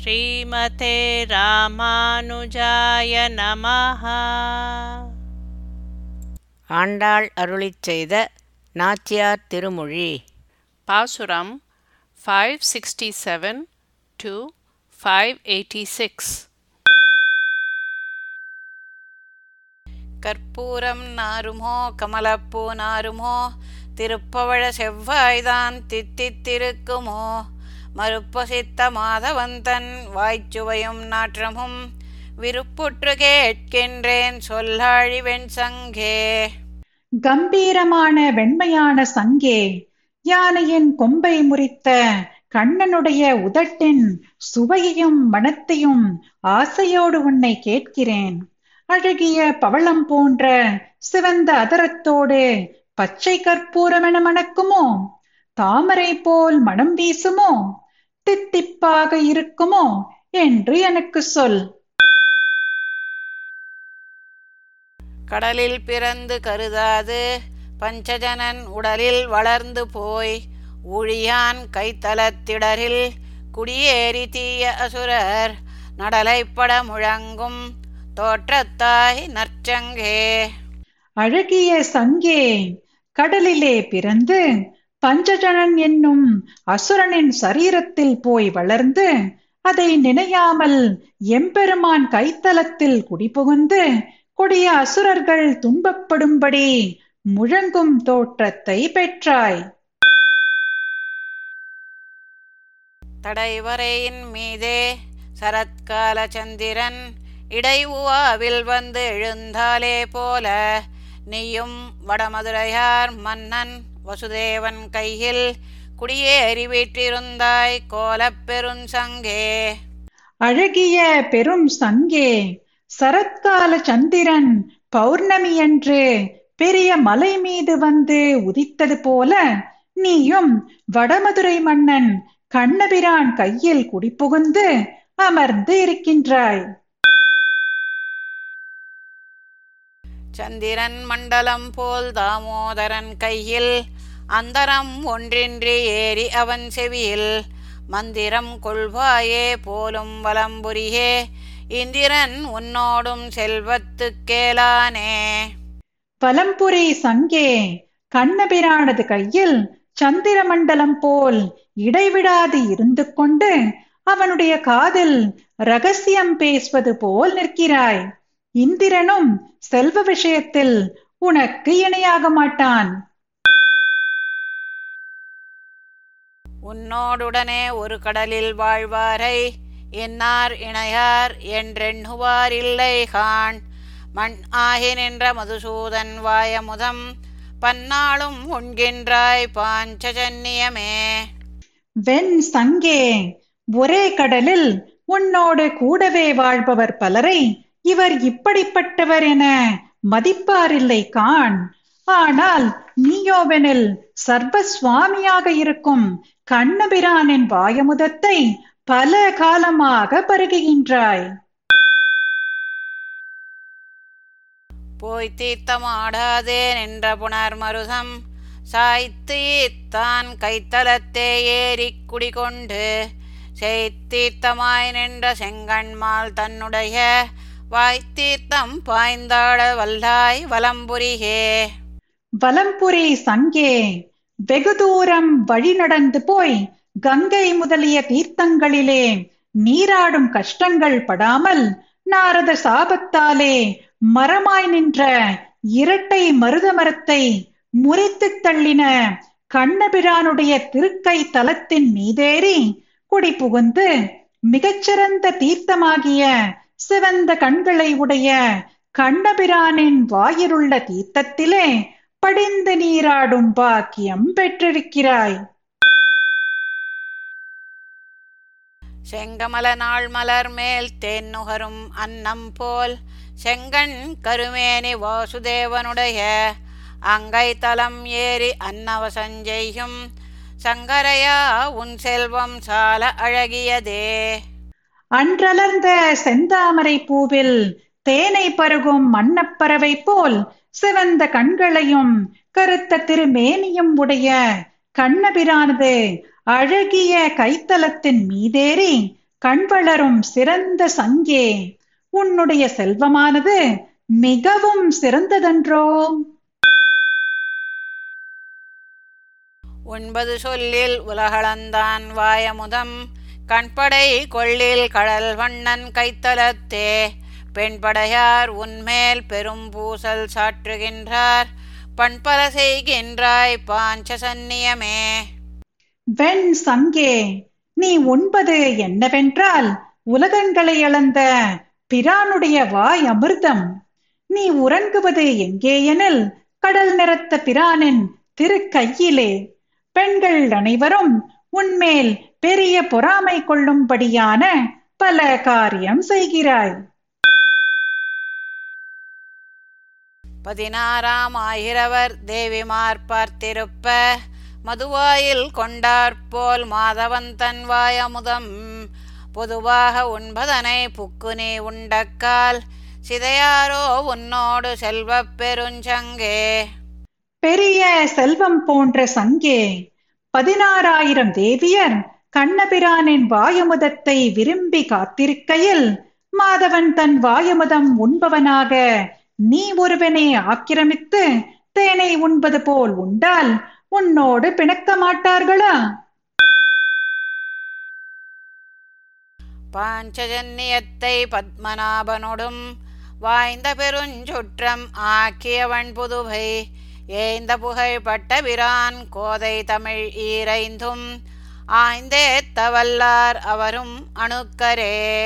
ஸ்ரீமதே ராமானுஜாய நமஹ. ஆண்டாள் அருளிச் செய்த நாச்சியார் திருமொழி. பாசுரம் five sixty seven to five eighty six கற்பூரம் நாருமோ கமலப்பூ நாருமோ திருப்பவழ செவ்வாய்தான் தித்தித்திருக்குமோ. மறுப்பசித்த மாதவந்தன் வாய்ச்சுவையும் நாற்றமும் விருப்புற்று கேட்கின்றேன் சொல்லாழி வெண் சங்கே கம்பீரமான வெண்மையான சங்கே யானையின் கொம்பை முறித்த கண்ணனுடைய உதட்டின் சுவையையும் மனத்தையும் ஆசையோடு உன்னை கேட்கிறேன். அழகிய பவளம் போன்ற சிவந்த அதரத்தோடு பச்சை கற்பூரமென மணக்குமோ? தாமரை போல் மனம் வீசுமோ? தித்திப்பாக இருக்குமோ? என்று எனக்கு சொல். கடலில் பிறந்து கருதாது. பஞ்சஜனன் உடலில் வளர்ந்து போய் ஊழியான் கைத்தலத்திடரில் குடியேறி தீய அசுரர் நடலைப்பட முழங்கும் தோற்றத்தாய் நற்சங்கே. அழகிய சங்கே கடலிலே பிறந்து பஞ்சஜனன் என்னும் அசுரனின் சரீரத்தில் போய் வளர்ந்து அதை நினையாமல் எம்பெருமான் கைத்தலத்தில் குடிபுகுந்து கொடிய அசுரர்கள் துன்பப்படும்படி முழங்கும் தோற்றத்தை பெற்றாய். தடைவரையின் மீதே சரத்கால சந்திரன் இடைவுவாவில் வந்து எழுந்தாலே போல நீயும் வடமதுரையார் மன்னன் வசுதேவன் கையில் குடியேறி வீற்றிருந்தாய் கோலப் பெருஞ்சங்கே அழகிய பெரும் சங்கே சரத்கால சந்திரன் பௌர்ணமி என்று பெரிய மலை மீது வந்து உதித்தது போல நீயும் வடமதுரை மன்னன் கண்ணபிரான் கையில் குடிபுகுந்து அமர்ந்து இருக்கின்றாய். சந்திரன் மண்டலம் போல் தாமோதரன் கையில் அந்தரம் ஒன்றின்றி ஏறி அவன் செவியில் மந்திரம் கொள்வாயே போலும் வலம்புரியே இந்திரன் உன்னோடும் செல்வத்து கேளானே. பலம்புரி சங்கே கண்ணபிரானது கையில் சந்திரமண்டலம் போல் இடைவிடாது இருந்து கொண்டு அவனுடைய காதில் ரகசியம் பேசுவது போல் நிற்கிறாய். இந்திரனும் செல்வ விஷயத்தில் உனக்கு இணையாக மாட்டான். உன்னோடுடனே ஒரு கடலில் வாழ்வாரை என்னார் இணையார் என்றெண்ணுவார் இல்லை காண். மண் ஆகி நின்ற மதுசூதன் வாயமுதம் பன்னாளும் உண்கின்றாய் பாஞ்சஜன்யமே வெண் சங்கே ஒரே கடலில் உன்னோடு கூடவே வாழ்பவர் பலரை இவர் இப்படிப்பட்டவர் என மதிப்பாரில்லை கான். ஆனால் நீயோவெனில் சர்வ சுவாமியாக இருக்கும் கண்ணபிரானின் வாயமுதத்தை பல காலமாக பருகுகின்றாய். போய் தீர்த்தமாடாதே நின்ற புனர் மருதம் சாய்த்தீத்தான் கைத்தலத்தே ஏறிக் குடிகொண்டு செய்தீர்த்தமாய் நின்ற செங்கண்மால் தன்னுடைய வாய்த்தீர்த்தம் பாய்ந்தாட வல்லாய் வலம்புரிகே. வலம்புரி சங்கே வெகு தூரம் வழி நடந்து போய் கங்கை முதலிய தீர்த்தங்களிலே நீராடும் கஷ்டங்கள் படாமல் நாரத சாபத்தாலே மரமாய் நின்ற இரட்டை மருத மரத்தை முறித்து தள்ளின கண்ணபிரானுடைய திருக்கை தலத்தின் மீதேறி குடி புகுந்து மிகச்சிறந்த தீர்த்தமாகிய சிவந்த கண்களை உடைய கண்ணபிரானின் வாயிலுள்ள தீர்த்தத்திலே படிந்து நீராடும் பாக்கியம் பெற்றிருக்கிறாய். செங்கமல நாள் மலர் மேல் தேன் நுகரும் அன்னம் போல் செங்கண் கருமேனி வாசுதேவனுடைய அங்கை தலம் ஏறி அன்னவசஞ்செய்யும் சங்கரையா உன் செல்வம் சால அழகியதே. அன்றலர்ந்த செந்தாமரை பூவில் தேனை பருகும் மன்னப்பறவை போல் சிவந்த கண்களையும் கருத்த திருமேனியும் உடைய கண்ணபிரானது அழகிய கைத்தலத்தின் மீதேறி கண்வளரும் சிறந்த சங்கே. உன்னுடைய செல்வமானது மிகவும் சிறந்ததன்றோ? ஒன்பது சொல்லில் உலகளந்தான் வாயமுதம். கண்படை கொள்ளில் கடல் வண்ணன் கைத்தலத்தே. பெண்படையார் உன்மேல் பெரும் பூசல் சாற்றுகின்றார். பண்பல செய்கின்றாய் பாஞ்ச சந்நியமே வெண் சங்கே நீ உண்பது என்னவென்றால் உலகங்களை அளந்த பிரானுடைய வாய் அமிர்தம். நீ உறங்குவது எங்கேயெனில் கடல் நிறத்த பிரானின் திருக்கையிலே. பெண்கள் அனைவரும் உன்மேல் பெரிய பொறாமை கொள்ளும்படியான பல காரியம் செய்கிறாய். பதினாறாம் ஆயிரவர் தேவிமார் பார்த்திருப்ப மதுவாயில் கொண்டாற்போல் மாதவன் தன் வாயமுதம். பொதுவாக உண்பதனை புக்குனி உண்டக்கால் சிதையாரோ உன்னோடு செல்வப் பெருஞ்சங்கே. பெரிய செல்வம் போன்ற சங்கே பதினாறாயிரம் தேவியர் கண்ணபிரானின் வாயமுதத்தை விரும்பி காத்திருக்கையில் மாதவன் தன் வாயமுதம் உண்பவனாக நீ ஒருவனே ஆக்கிரமித்து தேனை உண்பது போல் உண்டால் உன்னோடு பிணக்க மாட்டார்களா? பாஞ்சஜன்யத்தை பத்மநாபனோடும் வாய்ந்த பெருஞ்சுற்றம் ஆக்கியவன் புதுவை ஏய்ந்த புகழ்பட்ட விரான் கோதை தமிழ் ஈரைந்தும் ஆய்ந்தேத்தவல்லார் அவரும் அணுக்கரே.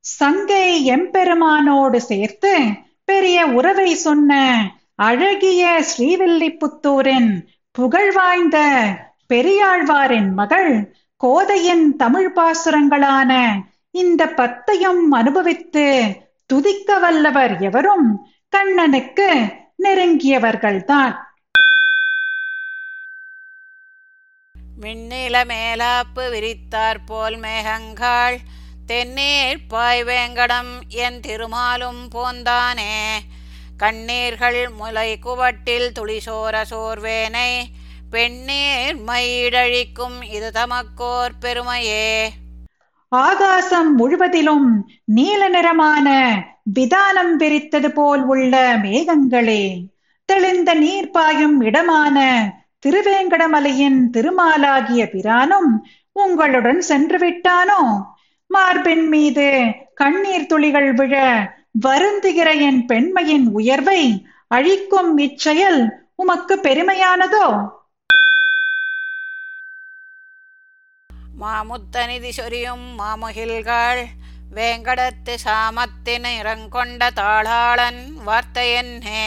சங்கை எம்பெருமானோடு சேர்த்து பெரிய உறவை சொன்ன அழகிய ஸ்ரீவில்லிபுத்தூரின் புகழ்வாய்ந்த பெரியாழ்வாரின் மகள் கோதையின் தமிழ் பாசுரங்களான இந்த பத்தையும் அனுபவித்து துதிக்க வல்லவர் எவரும் கண்ணனுக்கு நெருங்கியவர்கள்தான். விண்ணில மேலாப்பு விரித்தார் போல் மேகங்காள் தென்னீர்ப்பாய் வேங்கடம் என் திருமாலும் போந்தானே. கண்ணீர்கள் முலை குவட்டில் துளிசோர சோர்வேனை. பெண்ணீர் மயிடழிக்கும் இது தமக்கோர் பெருமையே. ஆகாசம் முழுவதிலும் நீல நிறமான விதானம் விரித்தது போல் உள்ள மேகங்களே தெளிந்த நீர் பாயும் இடமான திருவேங்கடமலையின் திருமாலாகிய பிரானும் உங்களுடன் சென்று விட்டானோ? மார்பின் மீது கண்ணீர் துளிகள் விழ வருந்துகிற என் பெண்மையின் உயர்வை அழிக்கும் இச்செயல் உமக்கு பெருமையானதோ? மாமுத்தனிதி சொரியும் மாமுகில்கள் வேங்கடத்து சாமத்தின் இறங்கொண்ட தாளாளன் வார்த்தையன்னே?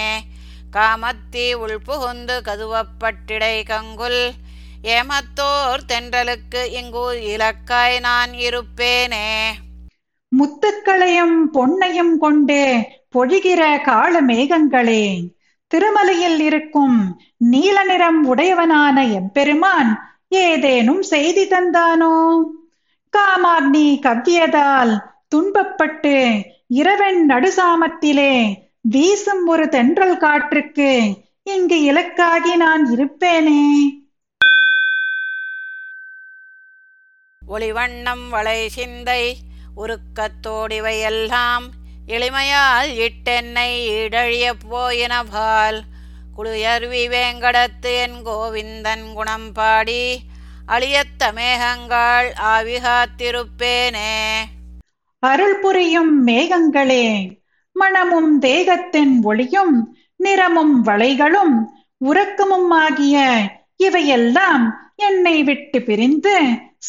காமத்தி உள்புகுந்து கதுவப்பட்டிடை கங்குல். ஏமத்தோர் தென்றலுக்கு இங்கு இலக்காய் நான் இருப்பேனே. முத்துக்களையும் பொன்னையும் கொண்டு பொழிகிற கால மேகங்களே திருமலையில் இருக்கும் நீல நிறம் உடையவனான எம்பெருமான் ஏதேனும் செய்தி தந்தானோ? காமாக்னி கவ்வியதால் துன்பப்பட்டு இரவன் நடுசாமத்திலே வீசும் ஒரு தென்றல் காற்றுக்கு இங்கு இலக்காகி நான் இருப்பேனே. ஒளிவண்ணம் வளை சிந்தை உருக்கத்தோடிவையெல்லாம் எளிமையால் இட்டென்னை ஈடழியப் போயினபால் குளியர்வி வேங்கடத்து என் கோவிந்தன் குணம் பாடி அழியத்த மேகங்கள் ஆவிகாத்திருப்பேனே. அருள் புரியும் மேகங்களே மணமும் தேகத்தின் ஒளியும் நிறமும் வளைகளும் உறக்கமும் ஆகிய இவையெல்லாம் என்னை விட்டு பிரிந்து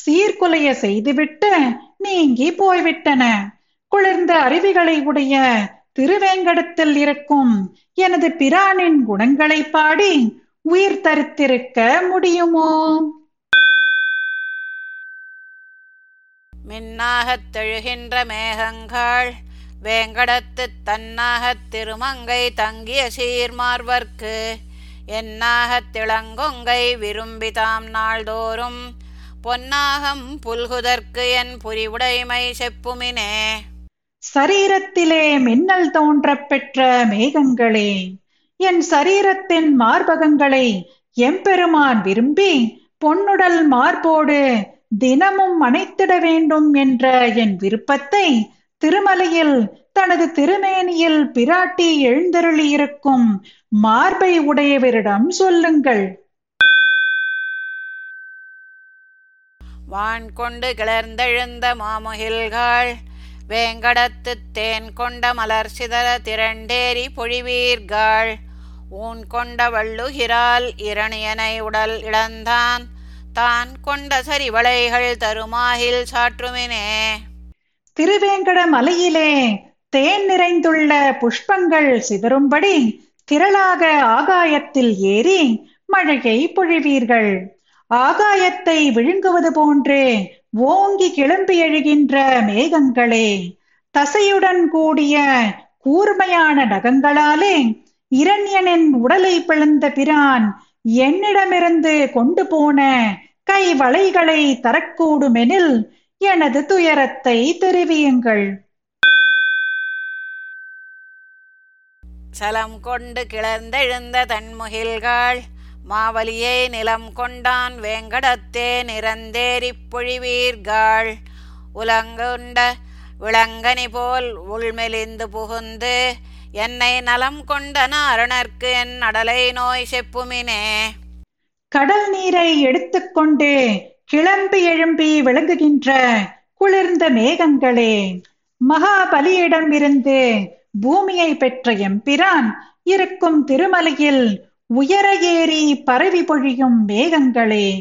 சீர்குலைய செய்துவிட்டு நீங்கி போய்விட்டன. குளிர்ந்த அருவிகளை உடைய திருவேங்கடத்தில் இருக்கும் எனது பிரானின் குணங்களை பாடி உயிர் தரித்திருக்க முடியுமோ? மின்னாகத் தெழுகின்ற மேகங்கள் வேங்கடத்து தன்னாகத் திருமங்கை தங்கிய சீர்மார்வர்க்கு என்னாகத் திளங்கொங்கை விரும்பிதாம் நாள்தோறும் பொன்னாகம் புல்குதற்கு என் புரிவுடைமை செப்புமினே. சரீரத்திலே மின்னல் தோன்றப் பெற்ற மேகங்களே என் சரீரத்தின் மார்பகங்களை எம்பெருமான் விரும்பி பொன்னுடல் மார்போடு தினமும் அணைத்திட வேண்டும் என்ற என் விருப்பத்தை திருமலையில் தனது திருமேனியில் பிராட்டி எழுந்தருளியிருக்கும் மார்பை உடையவரிடம் சொல்லுங்கள். வான் கொண்டு கிளர்ந்தெழுந்த மாமுகில்காள் வேங்கடத்து தேன் கொண்ட மலர் சிதற திரண்டேரி பொழிவீர்காள். ஊன் கொண்ட வள்ளுகிறால் இரணியனை உடல் இழந்தான் தான் கொண்ட சரிவளைகள் தருமாகில் சாற்றுமினே. திருவேங்கட மலையிலே தேன் நிறைந்துள்ள புஷ்பங்கள் சிதறும்படி திரளாக ஆகாயத்தில் ஏறி மழையை பொழிவீர்கள். ஆகாயத்தை விழுங்குவது போன்று ஓங்கி கிளம்பி எழுகின்ற மேகங்களே தசையுடன் கூடிய கூர்மையான நகங்களாலே இரண்யனின் உடலை பிளந்த பிரான் என்னிடமிருந்து கொண்டு போன கை வளைகளை தரக்கூடுமெனில் எனது துயரத்தை தெரிவியுங்கள் சலம் கொண்டு கிளர்ந்தெழுந்த தன்முகில்கள் மாவலியை நிலம் கொண்டான் வேங்கடத்தே நிறந்தேரிப் பொழிவீர்கள். உலங்குண்ட விளங்கனி போல் உள்மெலிந்து புகுந்து என்னை நலம் கொண்ட நாரணர்க்கு என் அடலை நோய் செப்புமினே. கடல் நீரை எடுத்துக்கொண்டு கிளம்பி எழும்பி விளங்குகின்ற குளிர்ந்த மேகங்களே மகாபலியிடம் இருந்து பூமியை பெற்ற எம்பிரான் இருக்கும் திருமலையில் உயர ஏறி பரவி பொழியும் மேகங்களே.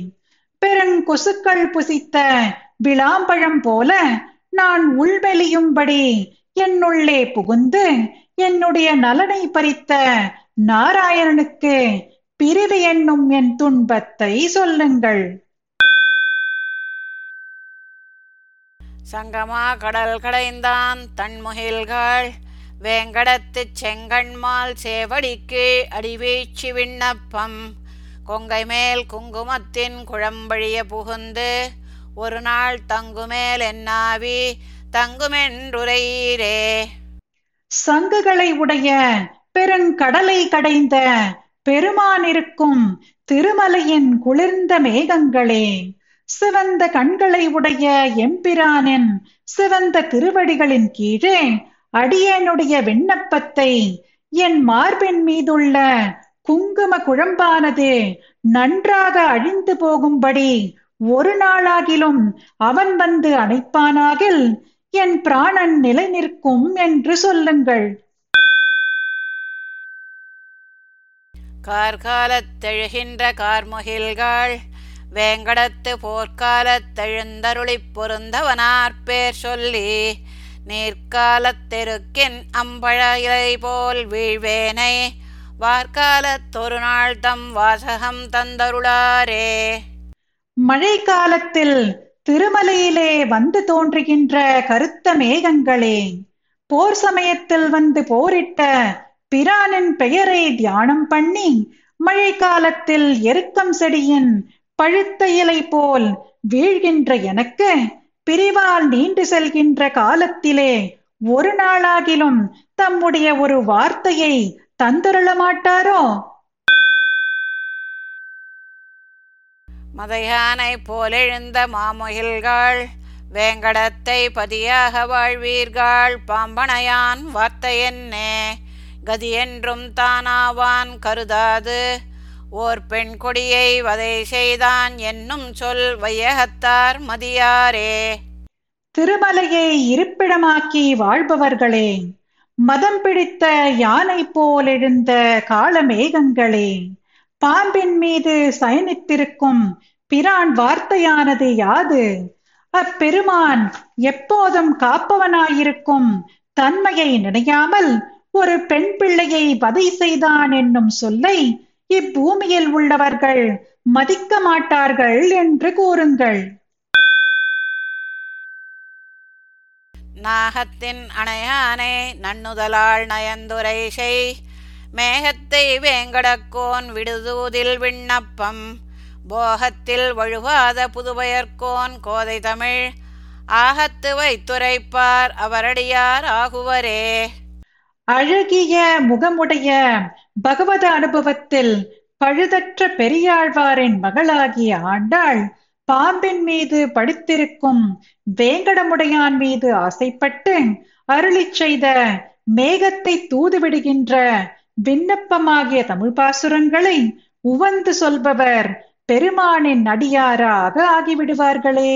பெருங்கொசுக்கள் புசித்த விளாம்பழம் போல நான் உள்வெளியும்படி என்னுள்ளே புகுந்து என்னுடைய நலனை பறித்த நாராயணனுக்கு பிரிவு என்னும் என் துன்பத்தை சொல்லுங்கள். சங்கமா கடல் கடைந்தான் தன்முகில்கள். வேங்கடத்துச் செங்கண்மால் சேவடிக்கு அடிவீச்சு விண்ணப்பம். கொங்கை மேல் குங்குமத்தின் குழம்பழிய புகுந்து ஒரு நாள் தங்குமேல் என்னாவி தங்குமென்றுரையீரே. சங்குகளை உடைய பெருங்கடலை கடைந்த பெருமானிருக்கும் திருமலையின் குளிர்ந்த மேகங்களே. சிவந்த கண்களை உடைய எம்பிரானின் சிவந்த திருவடிகளின் கீழே அடியேனுடைய விண்ணப்பத்தை என் மார்பின் மீதுள்ள குங்கும குழம்பானது நன்றாக அழிந்து போகும்படி ஒரு நாளாகிலும் அவன் வந்து அணைப்பானாகில் என் பிராணன் நிலை நிற்கும் என்று சொல்லுங்கள். கார்காலத்தெழுகின்ற கார்முகில்கள் வேங்கடத்து போர்க்காலத்தெழுந்தருளிப் பொருந்தவனார் பேர் சொல்லி நேர்காலத்தெருக்கின் அம்பழகிலை போல் வீழ்வேனை வார்காலத்தொரு நாள் தம் வாசகம் தந்தருளாரே. மழை காலத்தில் திருமலையிலே வந்து தோன்றுகின்ற கருத்த மேகங்களே போர் சமயத்தில் வந்து போரிட்ட பிரானின் பெயரை தியானம் பண்ணி மழை காலத்தில் எருக்கம் செடியின் பழுத்த இலை போல் வீழ்கின்ற எனக்கு பிரிவால் நீண்டு செல்கின்ற காலத்திலே ஒரு நாளாகிலும் தம்முடைய ஒரு வார்த்தையை தந்துருள மாட்டாரோ மதையானை போலெழுந்த மாமுகில்கள் வேங்கடத்தை பதியாக வாழ்வீர்கள் பாம்பனையான் வார்த்தையென்னே கதி என்றும் தானாவான் கருதாது. ஓர் பெண் கொடியை வதை செய்தான் என்னும் சொல் வையகத்தார் மதியாரே. திருமலையை இருப்பிடமாக்கி வாழ்பவர்களே மதம் பிடித்த யானை போல் எழுந்த காலமேகங்களே பாம்பின் மீது சயனித்திருக்கும் பிரான் வார்த்தையானது யாது? அப்பெருமான் எப்போதும் காப்பவனாயிருக்கும் தன்மையை நினையாமல் ஒரு பெண் பிள்ளையை வதை செய்தான் என்னும் சொல்லை இப்பூமியில் உள்ளவர்கள் மதிக்க மாட்டார்கள் என்று கூறுங்கள். நாகத்தின் அணையானே நன்னுதலாள் நயந்துரை செய் மேகத்தை வேங்கடக்கோன் விடுதூதில் விண்ணப்பம். போகத்தில் வழுவாத புதுவயர்கோன் கோதை தமிழ். ஆகத்து வைத்துரைப்பார் அவரடியார் ஆகுவரே. அழகிய முகமுடைய பகவத அனுபவத்தில் பழுதற்ற பெரியாழ்வாரின் மகளாகிய ஆண்டாள் பாம்பின் மீது படுத்திருக்கும் வேங்கடமுடையான் மீது ஆசைப்பட்டு அருளிச் செய்த மேகத்தை தூதுவிடுகின்ற விண்ணப்பமாகிய தமிழ் பாசுரங்களை உவந்து சொல்பவர் பெருமானின் அடியாராக ஆகிவிடுவார்களே.